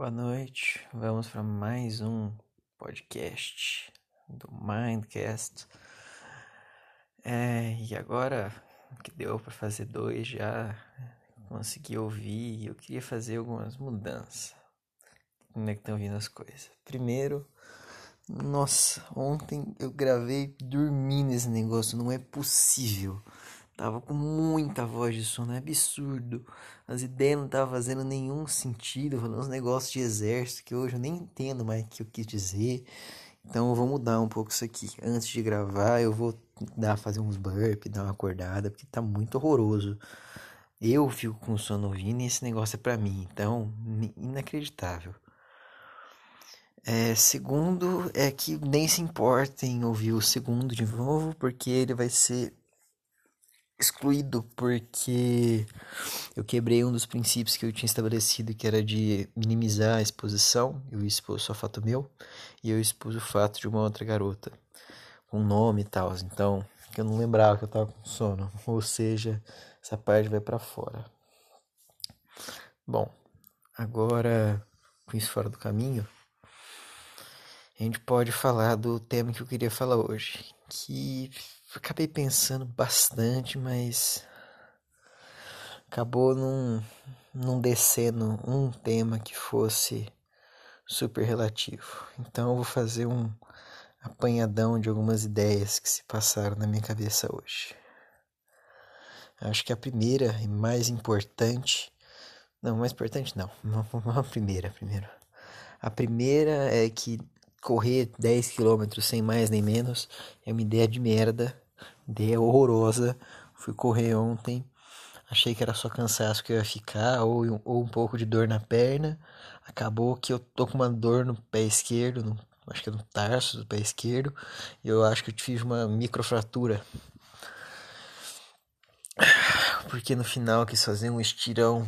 Boa noite, vamos para mais um podcast do Mindcast. É, e agora que deu para fazer dois já consegui ouvir e eu queria fazer algumas mudanças. Como é que estão vindo as coisas? Primeiro, nossa, ontem eu gravei dormindo esse negócio, não é possível. Tava com muita voz de sono, é absurdo. As ideias não estavam fazendo nenhum sentido, falando uns negócios de exército que hoje eu nem entendo mais o que eu quis dizer. Então eu vou mudar um pouco isso aqui. Antes de gravar, eu vou dar fazer uns burpees, dar uma acordada, porque tá muito horroroso. Eu fico com sono ouvindo e esse negócio é pra mim, então inacreditável. É, segundo é que nem se importa em ouvir o segundo de novo, porque ele vai ser excluído porque eu quebrei um dos princípios que eu tinha estabelecido, que era de minimizar a exposição. Eu expus só fato meu e eu expus o fato de uma outra garota com nome e tal. Então, que eu não lembrava que eu tava com sono, ou seja, essa parte vai para fora. Bom, agora com isso fora do caminho, a gente pode falar do tema que eu queria falar hoje, que acabei pensando bastante, mas acabou não, não descendo um tema que fosse super relativo. Então eu vou fazer um apanhadão de algumas ideias que se passaram na minha cabeça hoje. Acho que a primeira e mais importante, não, mais importante não, a primeira, primeiro. A primeira é que correr 10 km sem mais nem menos é uma ideia de merda, ideia horrorosa. Fui correr ontem, achei que era só cansaço que eu ia ficar ou, ou um pouco de dor na perna. Acabou que eu tô com uma dor no pé esquerdo, no, acho que é no tarso do pé esquerdo, e eu acho que eu tive uma microfratura. Porque no final quis fazer um estirão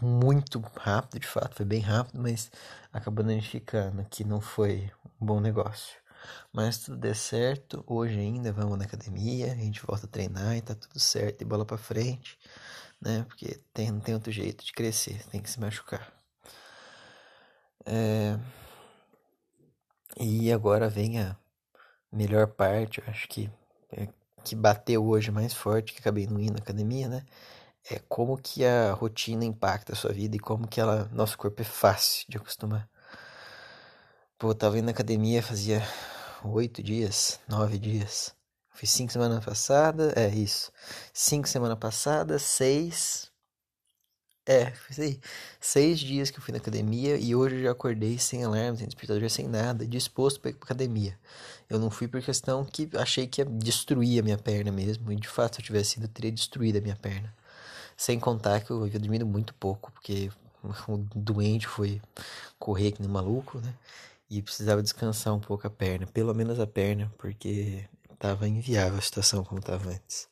muito rápido, de fato, foi bem rápido, mas acabou danificando, que não foi um bom negócio. Mas tudo der certo, hoje ainda vamos na academia, a gente volta a treinar e tá tudo certo, e bola para frente, né? Porque tem, não tem outro jeito de crescer, tem que se machucar. É... E agora vem a melhor parte, eu acho que é, que bateu hoje mais forte, que acabei não indo na academia, né? É como que a rotina impacta a sua vida e como que ela, nosso corpo é fácil de acostumar. Pô, eu tava indo na academia fazia oito dias, nove dias. Fiz cinco semana passada, é isso. Cinco semana passada, seis. É, aí. Seis dias que eu fui na academia e hoje eu já acordei sem alarme, sem despertador, sem nada, disposto para ir pra academia. Eu não fui por questão que achei que ia destruir a minha perna mesmo. E de fato, se eu tivesse sido, eu teria destruído a minha perna. Sem contar que eu havia dormido muito pouco, porque o doente foi correr que nem maluco, né? e precisava descansar um pouco a perna, pelo menos a perna, porque estava inviável a situação como estava antes.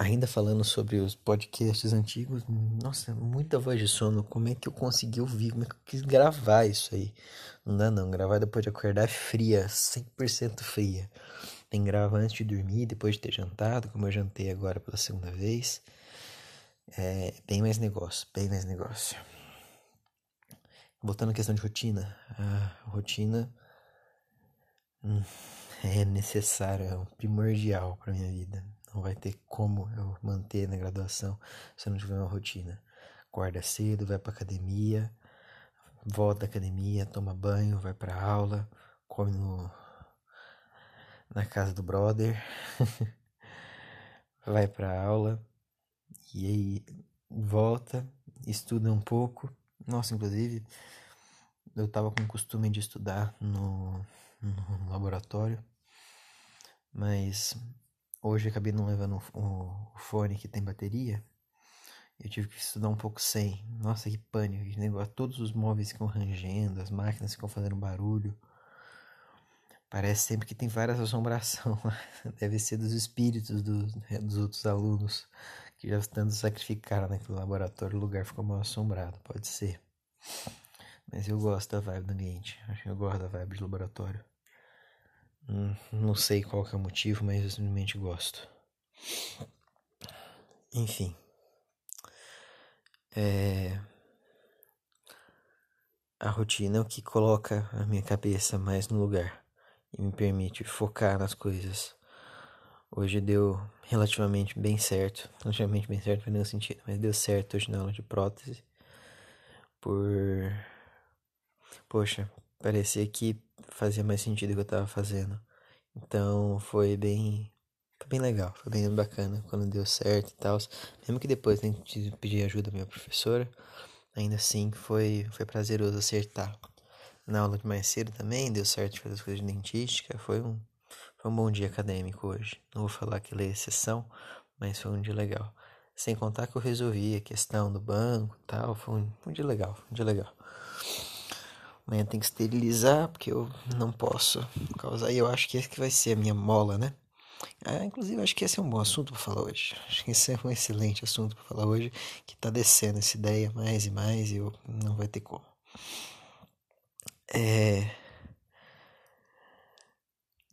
Ainda falando sobre os podcasts antigos, nossa, muita voz de sono. Como é que eu consegui ouvir? Como é que eu quis gravar isso aí? Não dá não, gravar depois de acordar é fria, 100% fria. Tem que gravar antes de dormir, depois de ter jantado, como eu jantei agora pela segunda vez. É bem mais negócio, bem mais negócio. Voltando à questão de rotina, a rotina hum, é necessária, é primordial para minha vida. Não vai ter como eu manter na graduação se eu não tiver uma rotina. Acorda cedo, vai para academia, volta da academia, toma banho, vai para aula, come no, na casa do brother, vai para aula e aí volta, estuda um pouco nossa, inclusive, eu tava com o costume de estudar no, no laboratório, mas hoje acabei não levando o, fone que tem bateria. Eu tive que estudar um pouco sem. Nossa, que pânico, que negócio. Todos os móveis ficam rangendo, as máquinas ficam fazendo barulho. Parece sempre que tem várias assombrações. Deve ser dos espíritos dos, dos outros alunos que já tanto sacrificaram naquele laboratório, o lugar ficou mal assombrado, pode ser. Mas eu gosto da vibe do ambiente, acho que eu gosto da vibe de laboratório. Hum, não sei qual é o motivo, mas eu simplesmente gosto. Enfim. É... a rotina é o que coloca a minha cabeça mais no lugar e me permite focar nas coisas. Hoje deu relativamente bem certo, relativamente bem certo não nenhum sentido, mas deu certo hoje na aula de prótese. Por. Poxa, parecia que fazia mais sentido o que eu tava fazendo. Então foi bem. Foi bem legal, foi bem bacana quando deu certo e tal. Mesmo que depois a gente pedir ajuda da minha professora, ainda assim foi, foi prazeroso acertar. Na aula de mais cedo também deu certo de fazer as coisas de dentística. Foi um, foi um bom dia acadêmico hoje. Não vou falar que ele é exceção, mas foi um dia legal. Sem contar que eu resolvi a questão do banco e tal. Foi um, um dia legal, um dia legal. Amanhã tem que esterilizar, porque eu não posso causar. E eu acho que esse que vai ser a minha mola, né? Ah, inclusive, acho que esse é um bom assunto para falar hoje. Acho que esse é um excelente assunto para falar hoje, que tá descendo essa ideia mais e mais e eu não vai ter como. É...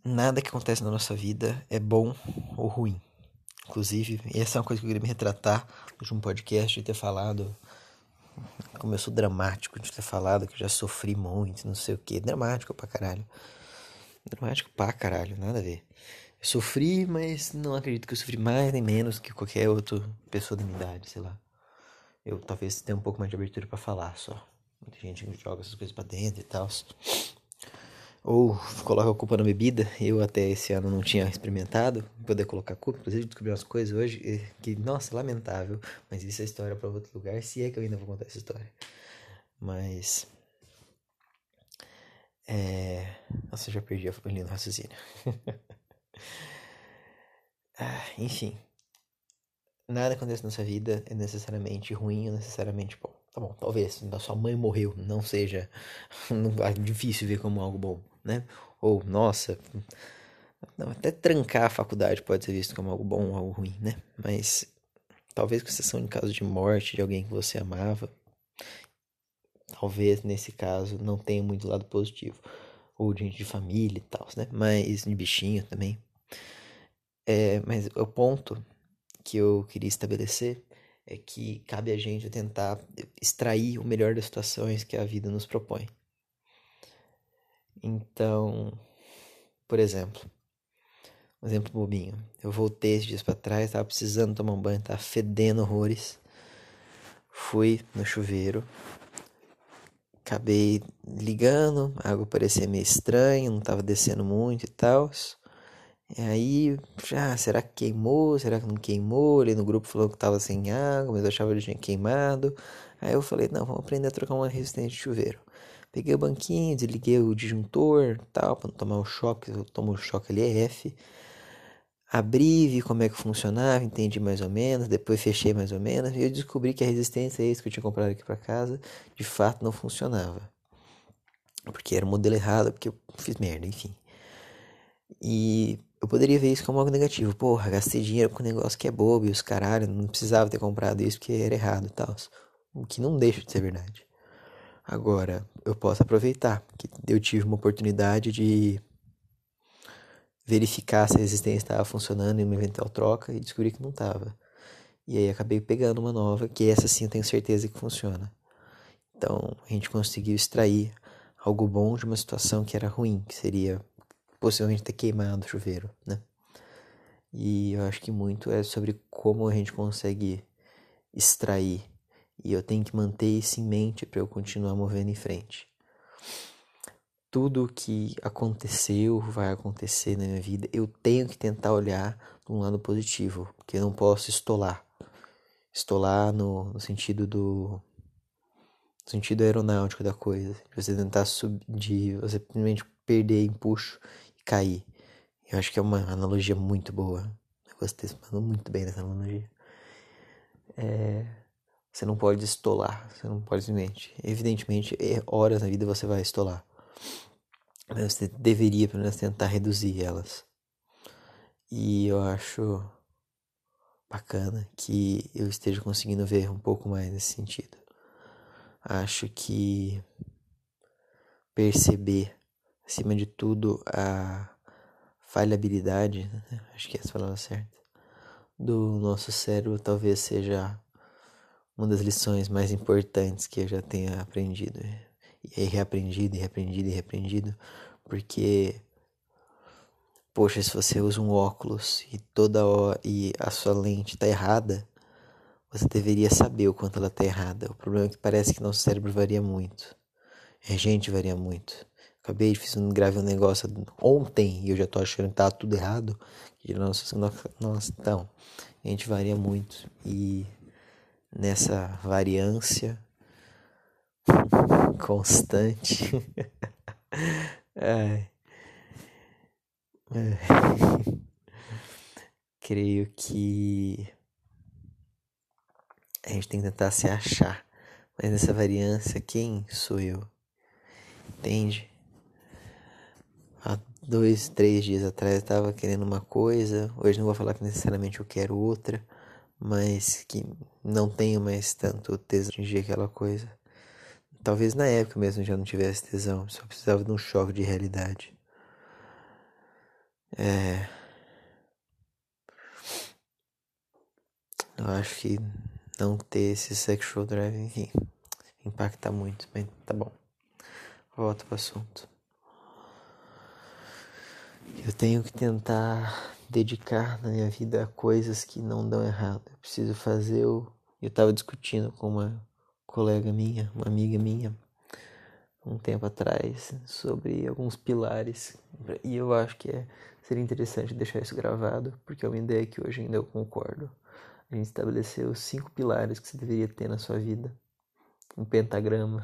Nada que acontece na nossa vida é bom ou ruim. Inclusive, essa é uma coisa que eu queria me retratar de um podcast, de ter falado. Como eu sou dramático de ter falado que eu já sofri muito, não sei o que. Dramático pra caralho. Dramático pra caralho, nada a ver. Eu sofri, mas não acredito que eu sofri mais nem menos que qualquer outra pessoa da minha idade, sei lá. Eu talvez tenha um pouco mais de abertura para falar só. Muita gente joga essas coisas pra dentro e tal. Ou coloca a culpa na bebida. Eu até esse ano não tinha experimentado poder colocar culpa. Inclusive descobri umas coisas hoje que, nossa, lamentável. Mas isso é história para outro lugar, se é que eu ainda vou contar essa história. Mas. É. Nossa, já perdi a linha do raciocínio. ah, enfim. Nada acontece na sua vida é necessariamente ruim ou necessariamente bom. Tá bom, talvez a sua mãe morreu não seja não, é difícil ver como algo bom né? Ou, nossa, não, até trancar a faculdade pode ser visto como algo bom ou algo ruim, né? Mas talvez com exceção em caso de morte de alguém que você amava, talvez nesse caso não tenha muito lado positivo. Ou de gente de família e tal, né? Mas de bichinho também. É, mas o ponto que eu queria estabelecer é que cabe a gente tentar extrair o melhor das situações que a vida nos propõe. Então, por exemplo, um exemplo bobinho. Eu voltei esses dias para trás, tava precisando tomar um banho, tava fedendo horrores. Fui no chuveiro, acabei ligando, a água parecia meio estranha, não tava descendo muito e tal. E aí, já, será que queimou? Será que não queimou? Ali no grupo falou que tava sem água, mas eu achava que tinha queimado. Aí eu falei, não, vamos aprender a trocar uma resistência de chuveiro. Peguei o banquinho, desliguei o disjuntor, tal, para não tomar um choque, eu tomo um choque ali é F. Abri, vi como é que funcionava, entendi mais ou menos, depois fechei mais ou menos, e eu descobri que a resistência isso que eu tinha comprado aqui para casa, de fato não funcionava. Porque era o modelo errado, porque eu fiz merda, enfim. E eu poderia ver isso como algo negativo. Porra, gastei dinheiro com um negócio que é bobo e os caralho, não precisava ter comprado isso porque era errado e tal. O que não deixa de ser verdade. Agora, eu posso aproveitar que eu tive uma oportunidade de verificar se a resistência estava funcionando em uma eventual troca e descobri que não estava. E aí acabei pegando uma nova, que essa sim eu tenho certeza que funciona. Então, a gente conseguiu extrair algo bom de uma situação que era ruim, que seria possivelmente ter queimado o chuveiro, né? E eu acho que muito é sobre como a gente consegue extrair e eu tenho que manter isso em mente para eu continuar movendo em frente. Tudo que aconteceu, vai acontecer na minha vida, eu tenho que tentar olhar de um lado positivo, porque eu não posso estolar. Estolar no, no sentido do no sentido aeronáutico da coisa, de você tentar subir, você simplesmente perder empuxo e cair. Eu acho que é uma analogia muito boa. Eu gostei muito bem dessa analogia. É, você não pode estolar, você não pode simplesmente. Evidentemente, é, horas na vida você vai estolar. Mas você deveria, pelo menos, tentar reduzir elas. E eu acho bacana que eu esteja conseguindo ver um pouco mais nesse sentido. Acho que perceber, acima de tudo, a falhabilidade, né? acho que é essa palavra certa, do nosso cérebro talvez seja uma das lições mais importantes que eu já tenha aprendido. e reaprendido, e reaprendido, e reaprendido, porque poxa, se você usa um óculos e toda hora e a sua lente está errada, você deveria saber o quanto ela está errada. O problema é que parece que nosso cérebro varia muito. A gente varia muito. Acabei de fiz um, gravei um negócio ontem e eu já tô achando que tá tudo errado. Nossa, nossa, então, a gente varia muito. E nessa variância constante. Ai. Ai. Creio que a gente tem que tentar se achar. Mas nessa variância, quem sou eu? Entende? Há dois, três dias atrás eu estava querendo uma coisa, hoje não vou falar que necessariamente eu quero outra, mas que não tenho mais tanto tesão de atingir aquela coisa. Talvez na época mesmo já não tivesse tesão, só precisava de um choque de realidade. É. Eu acho que não ter esse sexual drive, impacta muito, mas tá bom. Volto pro assunto. Eu tenho que tentar dedicar na minha vida a coisas que não dão errado. Eu preciso fazer o. Eu estava discutindo com uma colega minha, uma amiga minha, um tempo atrás, sobre alguns pilares. E eu acho que é, seria interessante deixar isso gravado, porque é uma ideia que hoje ainda eu concordo. A gente estabeleceu cinco pilares que você deveria ter na sua vida. Um pentagrama.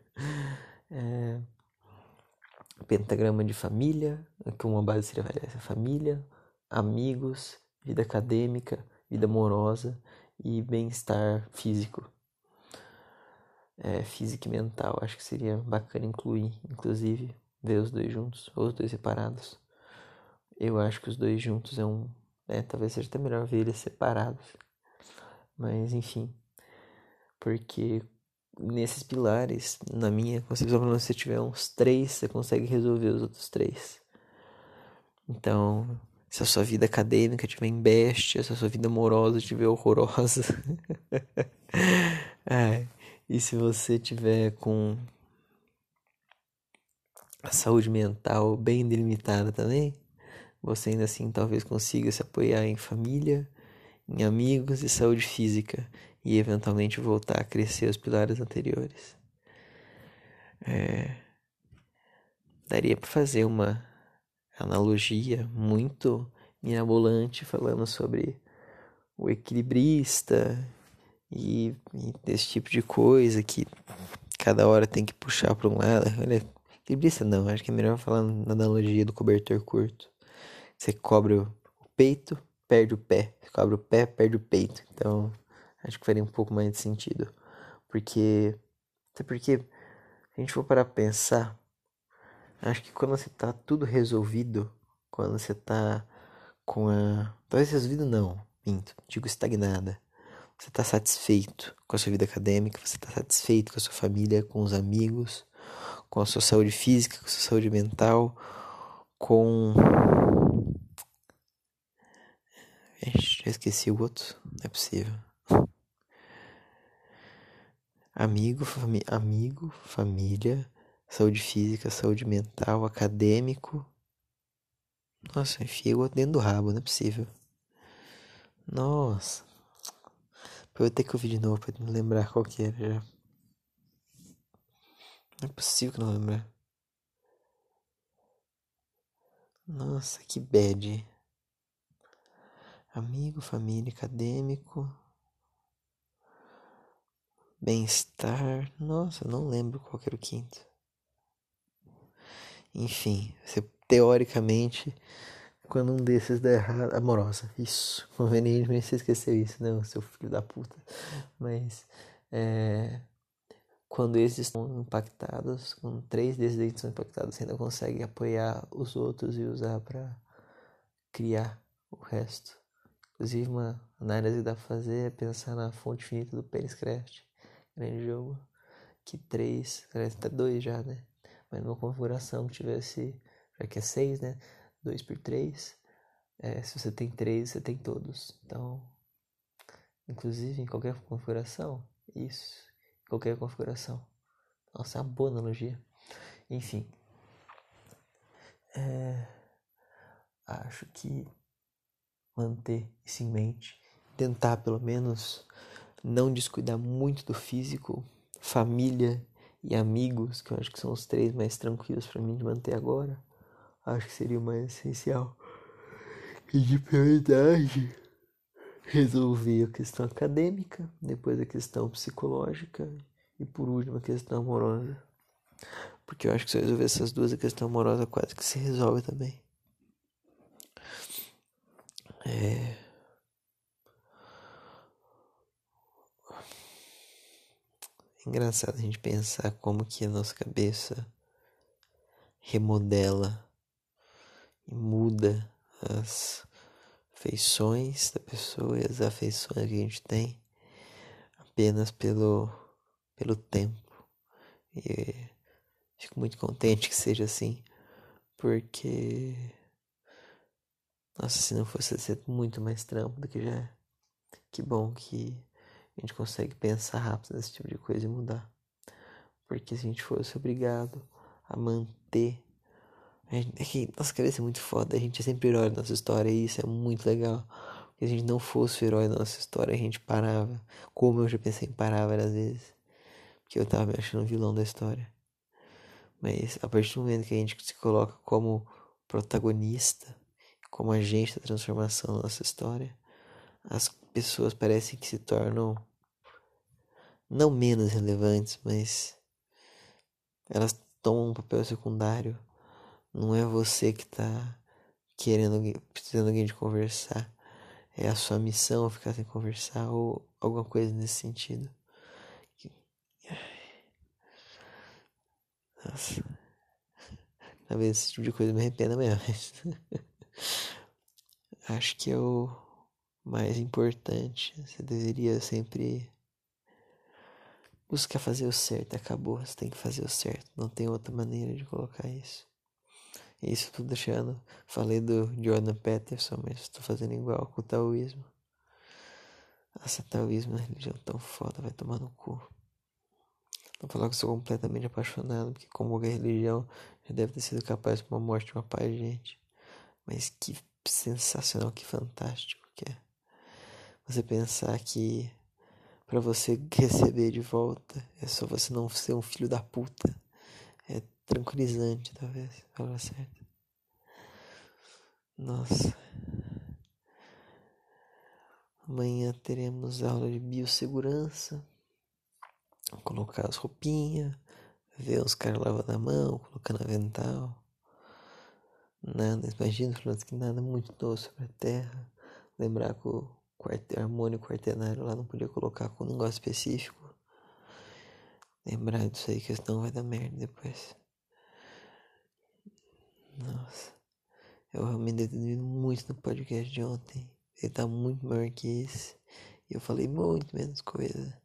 é, pentagrama de família, que uma base seria essa, família, amigos, vida acadêmica, vida amorosa e bem-estar físico. É, físico e mental, acho que seria bacana incluir, inclusive, ver os dois juntos, ou os dois separados. Eu acho que os dois juntos é um. É, talvez seja até melhor ver eles separados. Mas, enfim. Porque nesses pilares, na minha concepção, quando você tiver uns três, você consegue resolver os outros três. Então, se a sua vida acadêmica tiver em bestia, se a sua vida amorosa estiver horrorosa. é. E se você tiver com a saúde mental bem delimitada também, você ainda assim talvez consiga se apoiar em família, em amigos e saúde física e eventualmente voltar a crescer os pilares anteriores. É, daria para fazer uma analogia muito mirabolante falando sobre o equilibrista e, e desse tipo de coisa que cada hora tem que puxar para um lado. Olha, equilibrista não, acho que é melhor falar na analogia do cobertor curto. Você cobre o peito, perde o pé. Você cobre o pé, perde o peito. Então, acho que faria um pouco mais de sentido. Porque. Até porque, se a gente for para pensar, acho que quando você tá tudo resolvido, quando você tá com a. Talvez resolvido não, minto, digo estagnada. Você tá satisfeito com a sua vida acadêmica, você tá satisfeito com a sua família, com os amigos, com a sua saúde física, com a sua saúde mental, com. Ixi, já esqueci o outro, não é possível amigo, fami amigo, família, saúde física, saúde mental, acadêmico. Nossa, enfia o dentro do rabo, não é possível. Nossa. Eu vou ter que ouvir de novo pra me lembrar qual que era já. Não é possível que não lembrar. Nossa, que bad. Amigo, família, acadêmico, Bem-estar. Nossa, não lembro qual era o quinto. Enfim, você, teoricamente, quando um desses der errado. Amorosa, isso. Convenientemente você esqueceu isso, não, seu filho da puta. Mas. É, quando esses estão impactados, quando três desses dentes são impactados, você ainda consegue apoiar os outros e usar para criar o resto. Inclusive, uma análise que dá pra fazer é pensar na fonte finita do Pênis Craft grande jogo. Que 3, até 2 já, né? Mas numa configuração que tivesse, já que é 6, né? 2 por 3. É, se você tem 3, você tem todos. Então, inclusive em qualquer configuração, isso. Qualquer configuração. Nossa, é uma boa analogia. Enfim. É, acho que manter isso em mente, tentar pelo menos não descuidar muito do físico, família e amigos, que eu acho que são os três mais tranquilos para mim de manter agora. Acho que seria o mais essencial. E de prioridade, resolver a questão acadêmica, depois a questão psicológica e por último a questão amorosa. Porque eu acho que se eu resolver essas duas, a questão amorosa quase que se resolve também. É... Engraçado a gente pensar como que a nossa cabeça remodela e muda as feições da pessoa e as afeições que a gente tem apenas pelo, pelo tempo. E Fico muito contente que seja assim, porque. Nossa, se não fosse ser muito mais trampo do que já é. Que bom que a gente consegue pensar rápido nesse tipo de coisa e mudar. Porque se a gente fosse obrigado a manter. é que nossa cabeça é muito foda, a gente é sempre herói da nossa história e isso é muito legal. Porque se a gente não fosse o herói da nossa história, a gente parava. Como eu já pensei em parar várias vezes. Porque eu tava me achando vilão da história. Mas a partir do momento que a gente se coloca como protagonista, como agente da transformação da nossa história, as pessoas parecem que se tornam não menos relevantes, mas elas tomam um papel secundário. Não é você que está querendo, precisando alguém de conversar. É a sua missão ficar sem conversar ou alguma coisa nesse sentido. Nossa. Talvez esse tipo de coisa me arrependa mesmo. Acho que é o mais importante. Você deveria sempre buscar fazer o certo. Acabou, você tem que fazer o certo. Não tem outra maneira de colocar isso. Isso tudo deixando. Falei do Jordan Peterson, mas estou fazendo igual com o taoísmo. Nossa, taoísmo é uma religião tão foda, vai tomar no cu. Não falar que sou completamente apaixonado, porque como qualquer religião já deve ter sido capaz de uma morte de uma paz gente. Mas que sensacional, que fantástico que é. Você pensar que para você receber de volta é só você não ser um filho da puta. É tranquilizante, talvez, falar certo. Nossa. Amanhã teremos aula de biossegurança colocar as roupinhas, ver os caras lavando a mão, colocando avental. Nada, imagina que nada muito novo sobre a terra. Lembrar que o quarto, harmônio quaternário lá não podia colocar com um negócio específico. Lembrar disso aí, que senão vai dar merda depois. Nossa. Eu realmente entendi muito no podcast de ontem. Ele tá muito maior que esse. E eu falei muito menos coisa.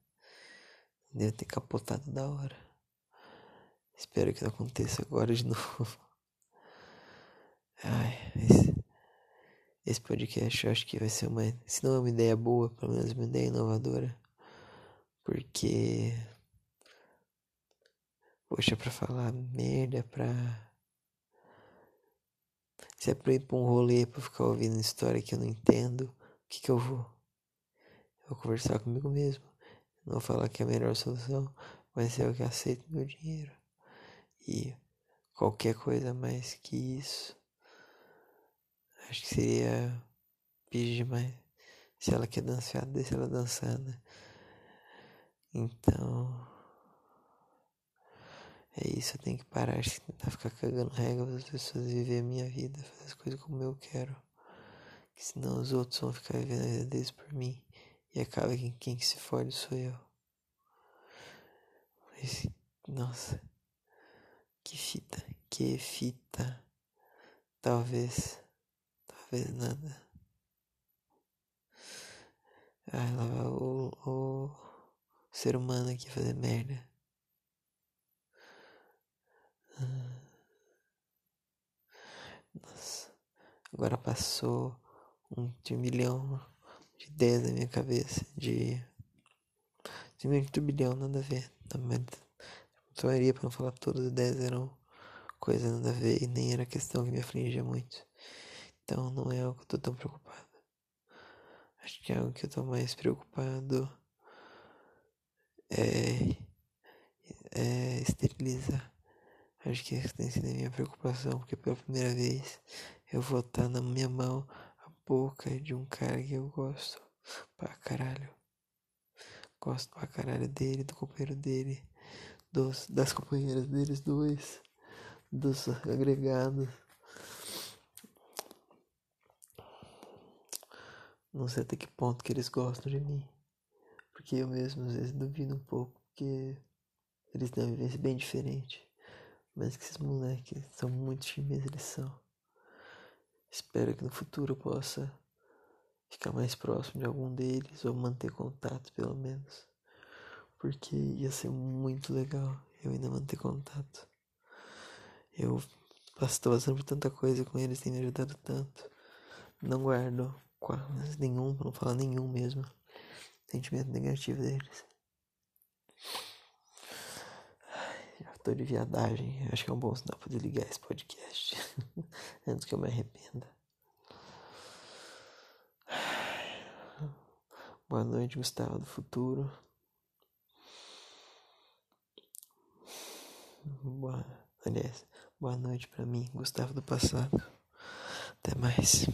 Deve ter capotado da hora. Espero que não aconteça agora de novo. Ai, esse, esse podcast eu acho que vai ser uma. Se não é uma ideia boa, pelo menos uma ideia inovadora. Porque. Poxa, pra falar merda, pra. Se é pra ir pra um rolê pra ficar ouvindo história que eu não entendo, o que que eu vou? Eu vou conversar comigo mesmo. Não vou falar que é a melhor solução, mas eu que aceito meu dinheiro. E qualquer coisa mais que isso, acho que seria pedir demais. Se ela quer dançar, deixa ela dançar, né? Então. É isso, eu tenho que parar de tentar ficar cagando regra para as pessoas viver a minha vida, fazer as coisas como eu quero. Que senão os outros vão ficar vivendo a vida deles por mim. E acaba que quem que se fode sou eu. Mas, nossa, que fita, que fita. Talvez, nada. Ai, lá vai o, o ser humano aqui fazer merda. Nossa, agora passou um, milhão de ideias na minha cabeça de. Um turbilhão, nada a ver. sua maioria, para não falar todas as 10 eram coisa nada a ver e nem era questão que me afligia muito. Então não é algo que eu tô tão preocupado. Acho que é algo que eu tô mais preocupado é, é esterilizar. Acho que essa tem sido a minha preocupação, porque pela primeira vez eu vou estar na minha mão a boca de um cara que eu gosto pra caralho. Gosto pra caralho dele, do companheiro dele, dos, das companheiras deles dois, dos agregados. Não sei até que ponto que eles gostam de mim. Porque eu mesmo às vezes duvido um pouco, porque eles devem ver bem diferente. Mas que esses moleques são muito chimes, eles são. Espero que no futuro eu possa ficar mais próximo de algum deles ou manter contato pelo menos. Porque ia ser muito legal eu ainda manter contato. Eu estou passando por tanta coisa com eles, tem me ajudado tanto. Não guardo quase nenhum, pra não falar nenhum mesmo, sentimento negativo deles. Já tô de viadagem, acho que é um bom sinal pra desligar esse podcast antes que eu me arrependa. Boa noite, Gustavo do futuro. Boa, aliás, boa noite para mim, Gustavo do passado. Até mais.